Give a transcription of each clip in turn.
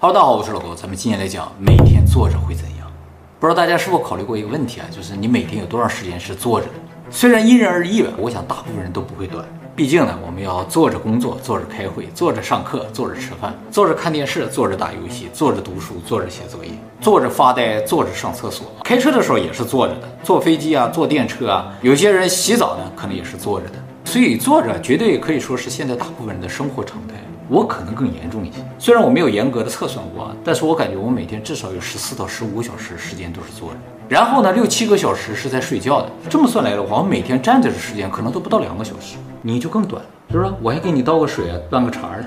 好大家好，我是老高，咱们今天来讲每天坐着会怎样。不知道大家是否考虑过一个问题啊，就是你每天有多长时间是坐着的？虽然因人而异吧，我想大部分人都不会短。毕竟呢，我们要坐着工作，坐着开会，坐着上课，坐着吃饭，坐着看电视，坐着打游戏，坐着读书，坐着写作业，坐着发呆，坐着上厕所。开车的时候也是坐着的，坐飞机啊，坐电车啊，有些人洗澡呢，可能也是坐着的。所以坐着绝对可以说是现在大部分人的生活常态。我可能更严重一些，虽然我没有严格的测算过啊，但是我感觉我每天至少有十四到十五个小时时间都是坐着，然后呢，六七个小时是在睡觉的。这么算来的话，我每天站着的时间可能都不到两个小时，你就更短了，是不是？我还给你倒个水啊，端个茶呢，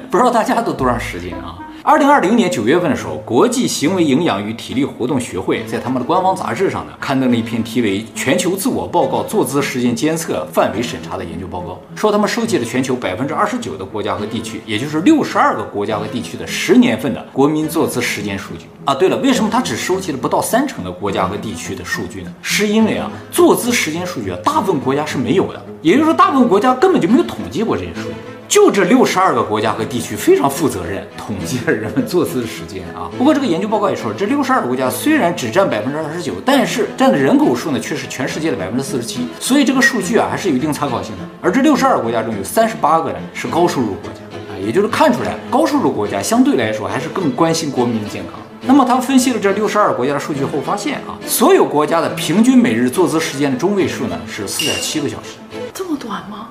不知道大家都多长时间啊？二零二零年九月份的时候，国际行为营养与体力活动学会在他们的官方杂志上呢，刊登了一篇题为《全球自我报告坐姿时间监测范围审查》的研究报告，说他们收集了全球百分之二十九的国家和地区，也就是六十二个国家和地区的十年份的国民坐姿时间数据啊。对了，为什么他只收集了不到三成的国家和地区的数据呢？是因为啊，坐姿时间数据啊，大部分国家是没有的，也就是说，大部分国家根本就没有统计过这些数据。就这六十二个国家和地区非常负责任，统计了人们坐姿的时间啊。不过这个研究报告也说了，这六十二个国家虽然只占百分之二十九，但是占的人口数呢却是全世界的百分之四十七，所以这个数据啊还是有一定参考性的。而这六十二个国家中有三十八个呢是高收入国家啊，也就是看出来高收入国家相对来说还是更关心国民的健康。那么他们分析了这六十二个国家的数据后发现啊，所有国家的平均每日坐姿时间的中位数呢是四点七个小时。这么短吗？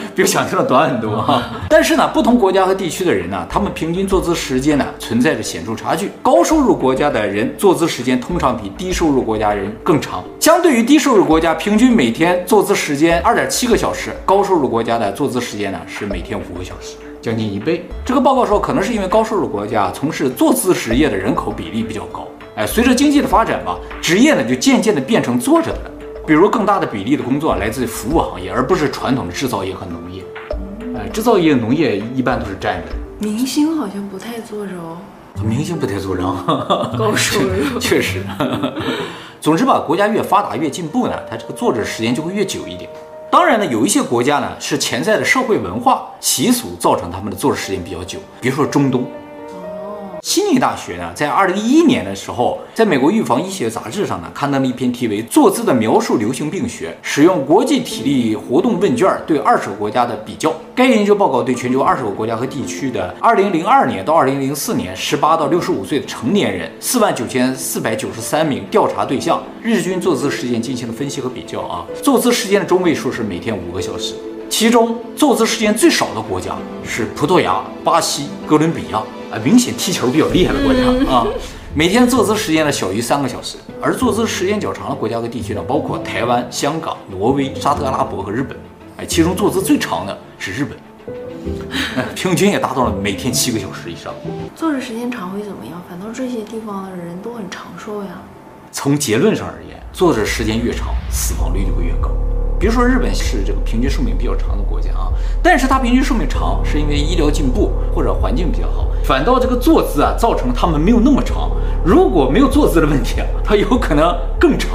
比我想象的短很多哈。但是呢，不同国家和地区的人呢，他们平均坐姿时间呢存在着显著差距。高收入国家的人坐姿时间通常比低收入国家人更长。相对于低收入国家平均每天坐姿时间二点七个小时，高收入国家的坐姿时间呢是每天五个小时，将近一倍。这个报告说，可能是因为高收入国家从事坐姿职业的人口比例比较高。哎，随着经济的发展吧，职业呢就渐渐的变成坐着的了。比如更大的比例的工作来自于服务行业，而不是传统的制造业和农业。哎，制造业、农业一般都是站着的。明星好像不太坐着哦。明星不太坐着啊。高收入。确实。总之吧，国家越发达越进步呢，它这个坐着时间就会越久一点。当然呢，有一些国家呢是潜在的社会文化习俗造成他们的坐着时间比较久，比如说中东。悉尼大学呢，在二零一一年的时候，在美国预防医学杂志上呢，刊登了一篇题为《坐姿的描述流行病学》，使用国际体力活动问卷对二十个国家的比较。该研究报告对全球二十个国家和地区的二零零二年到二零零四年十八到六十五岁的成年人四万九千四百九十三名调查对象日均坐姿时间进行了分析和比较啊。坐姿时间的中位数是每天五个小时，其中坐姿时间最少的国家是葡萄牙、巴西、哥伦比亚。啊，明显踢球比较厉害的国家啊，每天坐姿时间呢小于三个小时，而坐姿时间较长的国家和地区呢，包括台湾、香港、挪威、沙特阿拉伯和日本。哎，其中坐姿最长的是日本，平均也达到了每天七个小时以上。坐着时间长会怎么样？反倒这些地方的人都很长寿呀。从结论上而言，坐着时间越长，死亡率就会越高。比如说日本是这个平均寿命比较长的国家啊，但是它平均寿命长是因为医疗进步或者环境比较好，反倒这个坐姿啊造成他们没有那么长。如果没有坐姿的问题啊，它有可能更长，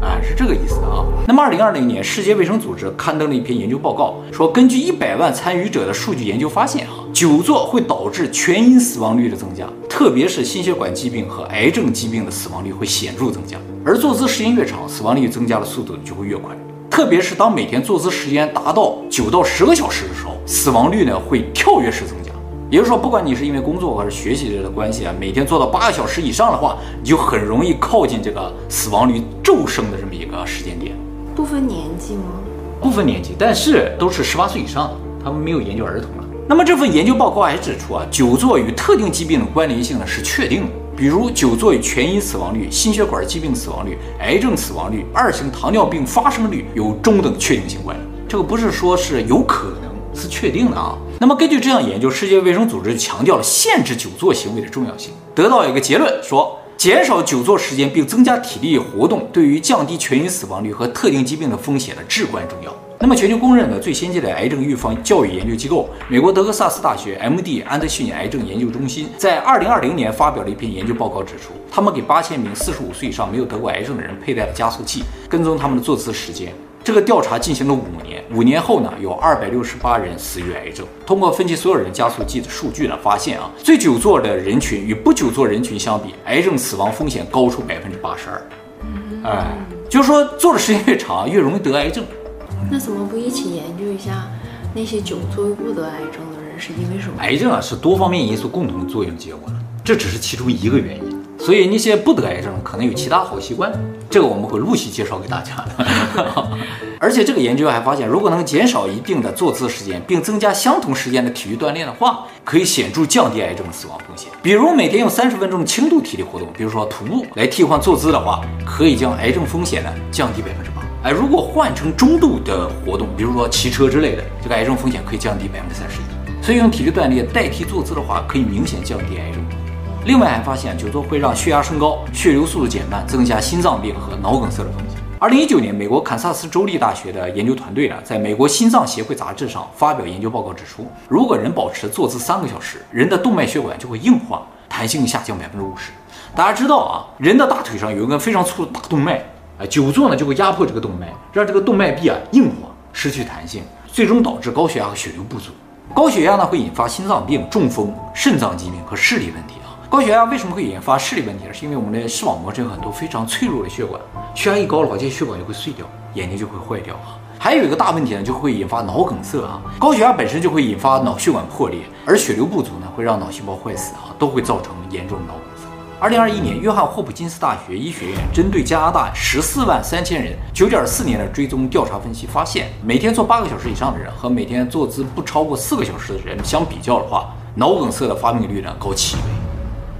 啊是这个意思啊。那么二零二零年世界卫生组织刊登了一篇研究报告，说根据一百万参与者的数据研究发现啊，久坐会导致全因死亡率的增加，特别是心血管疾病和癌症疾病的死亡率会显著增加。而坐姿时间越长，死亡率增加的速度就会越快。特别是当每天坐姿时间达到九到十个小时的时候，死亡率呢会跳跃式增加。也就是说，不管你是因为工作还是学习的关系啊，每天做到八个小时以上的话，你就很容易靠近这个死亡率骤升的这么一个时间点。不分年纪吗？不分年纪，但是都是十八岁以上的，他们没有研究儿童了。那么这份研究报告还指出啊，久坐与特定疾病的关联性呢是确定的，比如久坐与全因死亡率、心血管疾病死亡率、癌症死亡率、二型糖尿病发生率有中等确定性关联。这个不是说是有可能，是确定的啊。那么根据这项研究，世界卫生组织就强调了限制久坐行为的重要性，得到一个结论说，减少久坐时间并增加体力活动，对于降低全因死亡率和特定疾病的风险呢至关重要。那么全球公认的最先进的癌症预防教育研究机构——美国德克萨斯大学 MD 安德逊癌症研究中心，在2020年发表了一篇研究报告，指出，他们给8000名45岁以上没有得过癌症的人佩戴了加速器，跟踪他们的坐姿时间。这个调查进行了五年，五年后呢，有二百六十八人死于癌症。通过分析所有人加速器的数据呢，发现啊，最久坐的人群与不久坐人群相比，癌症死亡风险高出百分之八十二。哎，就是说坐的时间越长，越容易得癌症。那怎么不一起研究一下那些久坐又不得癌症的人是因为什么？癌症啊，是多方面因素共同作用结果的，这只是其中一个原因。所以那些不得癌症可能有其他好习惯，这个我们会陆续介绍给大家的。而且这个研究还发现，如果能减少一定的坐姿时间，并增加相同时间的体育锻炼的话，可以显著降低癌症的死亡风险。比如每天用三十分钟的轻度体力活动，比如说徒步来替换坐姿的话，可以将癌症风险呢降低百分之八。哎，如果换成中度的活动，比如说骑车之类的，这个癌症风险可以降低百分之三十一。所以用体力锻炼代替坐姿的话，可以明显降低癌症。另外还发现，久坐会让血压升高、血流速度减慢，增加心脏病和脑梗塞的风险。二零一九年，美国堪萨斯州立大学的研究团队呢，在美国心脏协会杂志上发表研究报告，指出，如果人保持坐姿三个小时，人的动脉血管就会硬化，弹性下降百分之五十。大家知道啊，人的大腿上有一根非常粗的大动脉，久坐呢就会压迫这个动脉，让这个动脉壁啊硬化，失去弹性，最终导致高血压和血流不足。高血压呢会引发心脏病、中风、肾脏疾病和视力问题啊。高血压为什么会引发视力问题呢？是因为我们的视网膜这有很多非常脆弱的血管，血压一高的话，这些血管就会碎掉，眼睛就会坏掉啊。还有一个大问题呢，就会引发脑梗塞啊。高血压本身就会引发脑血管破裂，而血流不足呢，会让脑细胞坏死啊，都会造成严重脑梗。二零二一年，约翰霍普金斯大学医学院针对加拿大十四万三千人九点四年的追踪调查分析发现，每天坐八个小时以上的人和每天坐姿不超过四个小时的人相比较的话，脑梗塞的发病率呢高七倍。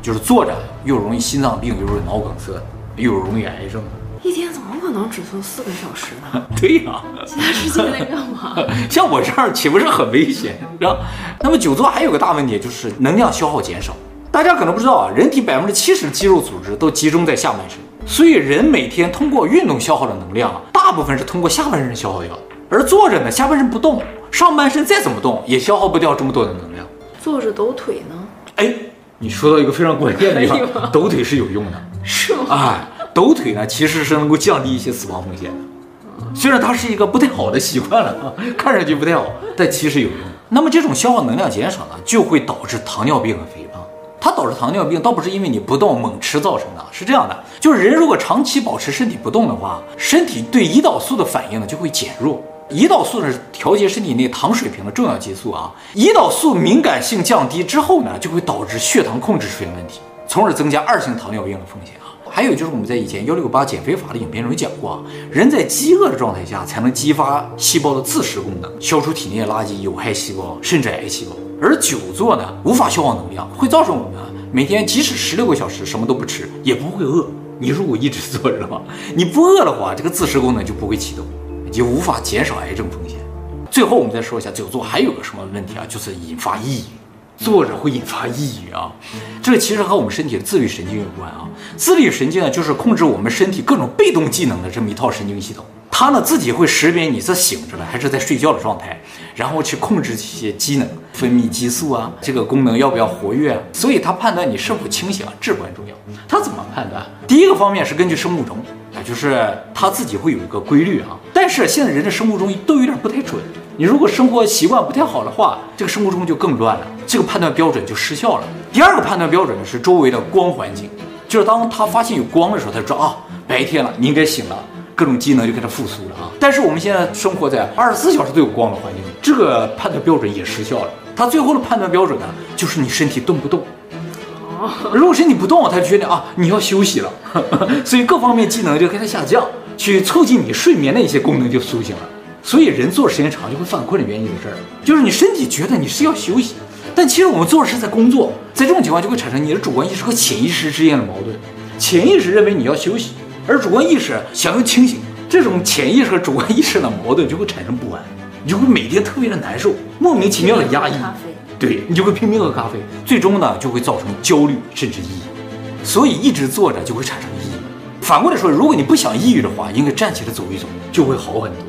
就是坐着又容易心脏病，又容易脑梗塞，又容易癌症。一天怎么可能只坐四个小时呢？对呀、啊，其他时间在干嘛？像我这样岂不是很危险？是吧？那么久坐还有个大问题，就是能量消耗减少。大家可能不知道啊，人体百分之七十的肌肉组织都集中在下半身，所以人每天通过运动消耗的能量，大部分是通过下半身消耗掉的。而坐着呢，下半身不动，上半身再怎么动也消耗不掉这么多的能量。坐着抖腿呢？哎。你说到一个非常关键的地方，抖腿是有用的，是吗？哎，抖腿呢，其实是能够降低一些死亡风险的。虽然它是一个不太好的习惯了啊，看上去不太好，但其实有用。那么这种消耗能量减少呢，就会导致糖尿病和肥胖。它导致糖尿病倒不是因为你不动猛吃造成的，是这样的，就是人如果长期保持身体不动的话，身体对胰岛素的反应呢就会减弱。胰岛素呢是调节身体内糖水平的重要激素啊，胰岛素敏感性降低之后呢，就会导致血糖控制出现问题，从而增加二型糖尿病的风险啊。还有就是我们在以前幺六八减肥法的影片中讲过啊，人在饥饿的状态下才能激发细胞的自噬功能，消除体内的垃圾、有害细胞，甚至癌细胞。而久坐呢，无法消耗能量，会造成我们每天即使十六个小时什么都不吃也不会饿。你如果一直坐着的话，你不饿的话，这个自噬功能就不会启动。就无法减少癌症风险。最后，我们再说一下久坐还有个什么问题啊？就是引发抑郁，坐着会引发抑郁啊。这其实和我们身体的自律神经有关啊。自律神经呢，就是控制我们身体各种被动技能的这么一套神经系统。它呢自己会识别你是醒着了还是在睡觉的状态，然后去控制这些机能，分泌激素啊，这个功能要不要活跃啊？所以它判断你是否清醒啊，至关重要。它怎么判断？第一个方面是根据生物钟啊。就是他自己会有一个规律啊，但是现在人的生物钟都有点不太准。你如果生活习惯不太好的话，这个生物钟就更乱了，这个判断标准就失效了。第二个判断标准呢是周围的光环境，就是当他发现有光的时候，他就知道啊，白天了，你应该醒了，各种机能就开始复苏了啊。但是我们现在生活在二十四小时都有光的环境里，这个判断标准也失效了。它最后的判断标准呢，就是你身体动不动。如果身体不动，他就觉得啊，你要休息了，所以各方面机能就开始下降，去促进你睡眠的一些功能就苏醒了。所以人坐时间长就会犯困的原因就是这儿，就是你身体觉得你是要休息，但其实我们做的是在工作，在这种情况就会产生你的主观意识和潜意识之间的矛盾。潜意识认为你要休息，而主观意识想要清醒，这种潜意识和主观意识的矛盾就会产生不安，你就会每天特别的难受，莫名其妙的压抑。对，你就会拼命喝咖啡，最终呢就会造成焦虑甚至抑郁。所以一直坐着就会产生抑郁。反过来说，如果你不想抑郁的话，应该站起来走一走，就会好很多。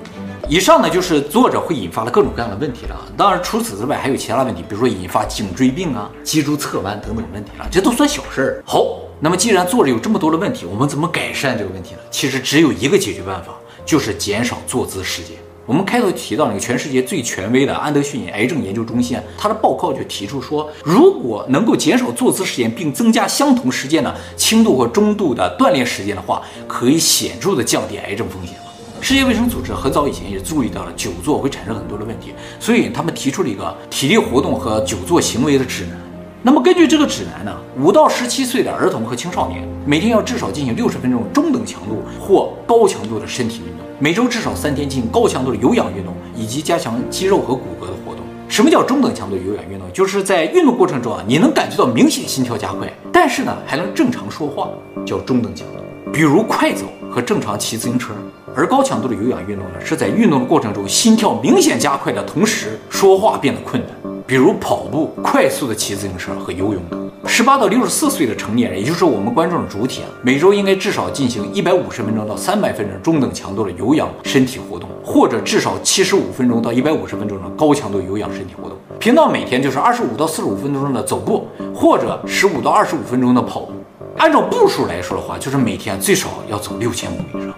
以上呢就是坐着会引发的各种各样的问题了。当然除此之外还有其他的问题，比如说引发颈椎病啊、脊柱侧弯等等问题了，这都算小事儿。好，那么既然坐着有这么多的问题，我们怎么改善这个问题呢？其实只有一个解决办法，就是减少坐姿时间。我们开头提到那个全世界最权威的安德逊癌症研究中心，它的报告就提出说，如果能够减少坐姿时间，并增加相同时间的轻度或中度的锻炼时间的话，可以显著的降低癌症风险。世界卫生组织很早以前也注意到了久坐会产生很多的问题，所以他们提出了一个体力活动和久坐行为的指南。那么根据这个指南呢，五到十七岁的儿童和青少年每天要至少进行六十分钟中等强度或高强度的身体运动。每周至少三天进行高强度的有氧运动，以及加强肌肉和骨骼的活动。什么叫中等强度有氧运动？就是在运动过程中啊，你能感觉到明显心跳加快，但是呢还能正常说话，叫中等强度。比如快走和正常骑自行车。而高强度的有氧运动呢，是在运动的过程中心跳明显加快的同时，说话变得困难。比如跑步、快速的骑自行车和游泳等。十八到六十四岁的成年人，也就是我们观众的主体啊，每周应该至少进行一百五十分钟到三百分钟中等强度的有氧身体活动，或者至少七十五分钟到一百五十分钟的高强度有氧身体活动。平常每天就是二十五到四十五分钟的走步，或者十五到二十五分钟的跑步。按照步数来说的话，就是每天最少要走六千步以上。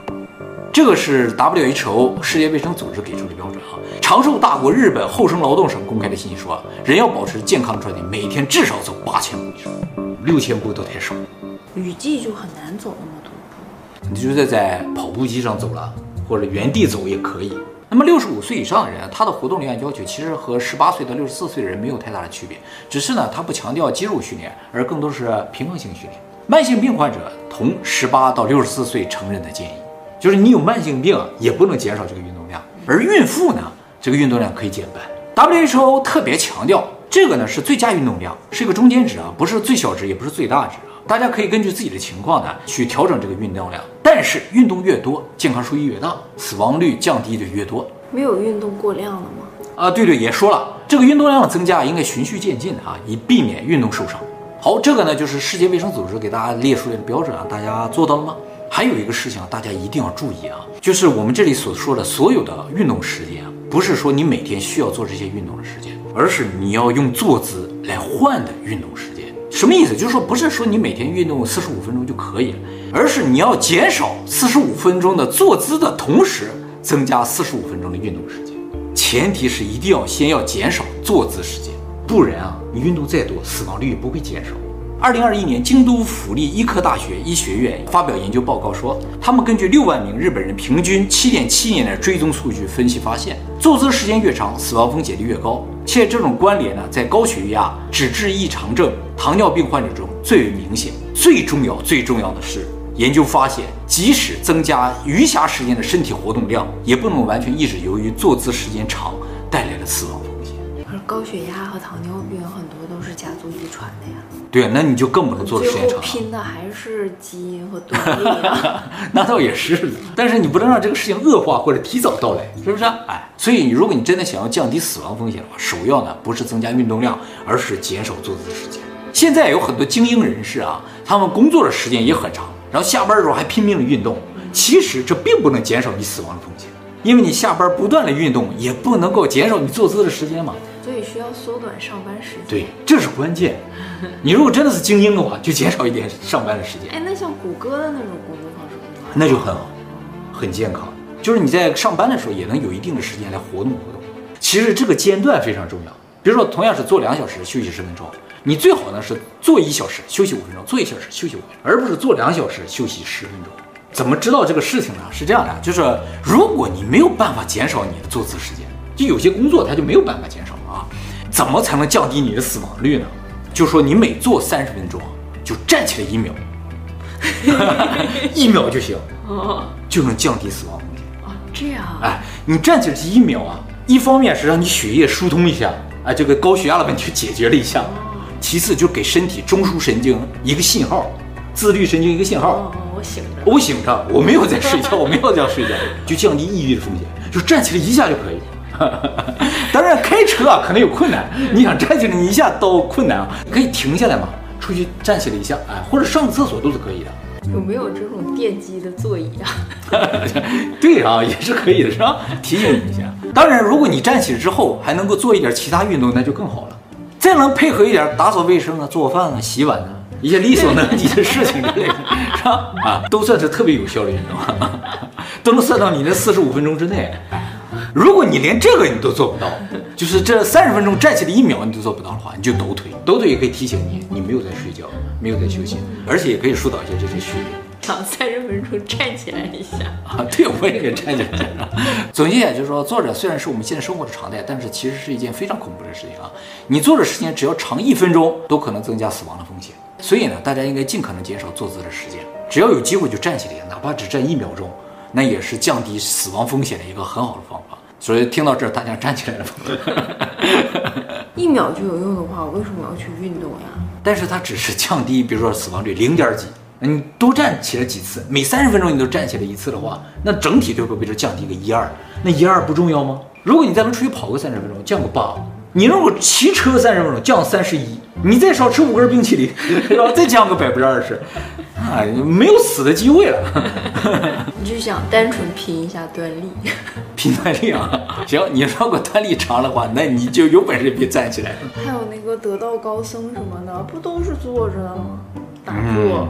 这个是 WHO 世界卫生组织给出的标准啊。长寿大国日本厚生劳动省公开的信息说，人要保持健康的状态，每天至少走八千步以上，六千步都太少。雨季就很难走那么多步，你就是在跑步机上走了，或者原地走也可以。那么六十五岁以上的人，他的活动量要求其实和十八岁到六十四岁的人没有太大的区别，只是呢，他不强调肌肉训练，而更多是平衡性训练。慢性病患者同十八到六十四岁成人的建议，就是你有慢性病也不能减少这个运动量，而孕妇呢？这个运动量可以减半。WHO 特别强调，这个呢是最佳运动量，是一个中间值啊，不是最小值，也不是最大值啊。大家可以根据自己的情况呢去调整这个运动量。但是运动越多，健康收益越大，死亡率降低的越多。没有运动过量了吗？啊，对对，也说了，这个运动量的增加应该循序渐进啊，以避免运动受伤。好，这个呢就是世界卫生组织给大家列出来的标准啊，大家做到了吗？还有一个事情，大家一定要注意啊，就是我们这里所说的所有的运动时间啊。不是说你每天需要做这些运动的时间，而是你要用坐姿来换的运动时间。什么意思？就是说，不是说你每天运动四十五分钟就可以了，而是你要减少四十五分钟的坐姿的同时，增加四十五分钟的运动时间。前提是一定要先要减少坐姿时间，不然啊，你运动再多，死亡率也不会减少。二零二一年，京都府立医科大学医学院发表研究报告说，他们根据六万名日本人平均七点七年的追踪数据分析发现，坐姿时间越长，死亡风险就越高，且这种关联呢，在高血压、脂质异常症、糖尿病患者中最为明显。最重要、最重要的是，研究发现，即使增加余下时间的身体活动量，也不能完全抑制由于坐姿时间长带来的死亡风险。而。高血压和糖尿病很多都是家族遗传的呀。对，那你就更不能做时间长。拼的还是基因和锻炼。那倒也是，但是你不能让这个事情恶化或者提早到来，是不是？哎，所以如果你真的想要降低死亡风险的话，首要呢不是增加运动量，而是减少坐姿时间。现在有很多精英人士啊，他们工作的时间也很长，然后下班的时候还拼命的运动，其实这并不能减少你死亡的风险，因为你下班不断的运动，也不能够减少你坐姿的时间嘛。所以需要缩短上班时间。对，这是关键。你如果真的是精英的话，就减少一点上班的时间。哎，那像谷歌的那种工作方式，那就很好，很健康。就是你在上班的时候也能有一定的时间来活动活动。其实这个间断非常重要。比如说，同样是做两小时休息十分钟，你最好呢是做一小时休息五分钟，做一小时休息五分钟，而不是做两小时休息十分钟。怎么知道这个事情呢？是这样的，就是如果你没有办法减少你的坐姿时间，就有些工作它就没有办法减少啊。怎么才能降低你的死亡率呢？就说你每做三十分钟，就站起来一秒，一秒就行，就能降低死亡风险。哦，这样。哎，你站起来这一秒啊，一方面是让你血液疏通一下，哎，这个高血压的问题解决了一下；其次就给身体中枢神经一个信号，自律神经一个信号。哦，我醒着。我醒着，我没有在睡觉，我没有在睡觉，就降低抑郁的风险，就站起来一下就可以。当然，开车啊可能有困难。你想站起来，你一下都困难啊，你可以停下来嘛，出去站起来一下，哎，或者上个厕所都是可以的。有没有这种电机的座椅啊？对啊，也是可以的，是吧？提醒你一下。当然，如果你站起来之后还能够做一点其他运动，那就更好了。再能配合一点打扫卫生啊、做饭啊、洗碗啊，一些力所能及的事情之类的，是吧？啊，都算是特别有效的运动，都能算到你那四十五分钟之内。如果你连这个你都做不到，就是这三十分钟站起来一秒你都做不到的话，你就抖腿，抖腿也可以提醒你，你没有在睡觉，没有在休息，而且也可以疏导一下这些血液。想三十分钟站起来一下啊，对，我也给站起来。总结一下就是说，坐着虽然是我们现在生活的常态，但是其实是一件非常恐怖的事情啊！你坐着时间只要长一分钟，都可能增加死亡的风险。所以呢，大家应该尽可能减少坐姿的时间，只要有机会就站起来，哪怕只站一秒钟，那也是降低死亡风险的一个很好的方法。所以听到这儿，大家站起来了。一秒就有用的话，我为什么要去运动呀？但是它只是降低，比如说死亡率零点几。你多站起来几次，每三十分钟你都站起来一次的话，那整体就会被这降低个一二。那一二不重要吗？如果你再能出去跑个三十分钟，降个八；你如果骑车三十分钟，降三十一；你再少吃五根冰淇淋，然后再降个百分之二十，哎，没有死的机会了。你就想单纯拼一下锻力，拼锻力啊？行，你如果锻力长的话，那你就有本事别站起来了。还有那个得道高僧什么的，不都是坐着的吗？打坐。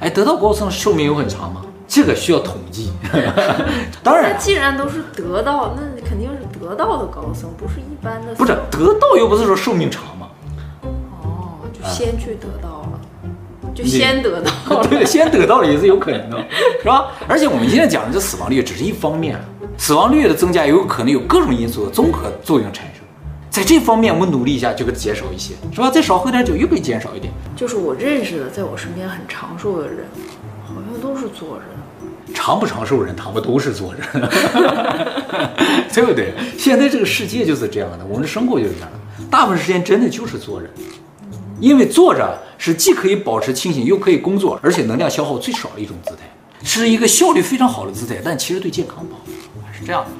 哎，得道高僧寿命有很长吗？这个需要统计。当然，既然都是得道，那肯定是得道的高僧，不是一般的。不是得道，又不是说寿命长吗？哦，就先去得道就先得到了。对，先得到了也是有可能的，是吧？而且我们现在讲的这死亡率只是一方面，死亡率的增加有可能有各种因素的综合作用产生。在这方面，我们努力一下就可以减少一些，是吧？再少喝点酒又可以减少一点。就是我认识的，在我身边很长寿的人，好像都是坐着的。长不长寿人，他们都是坐着的，对不对？现在这个世界就是这样的，我们的生活就是这样的，大部分时间真的就是坐着，因为坐着是既可以保持清醒，又可以工作，而且能量消耗最少的一种姿态，是一个效率非常好的姿态，但其实对健康不好，是这样的。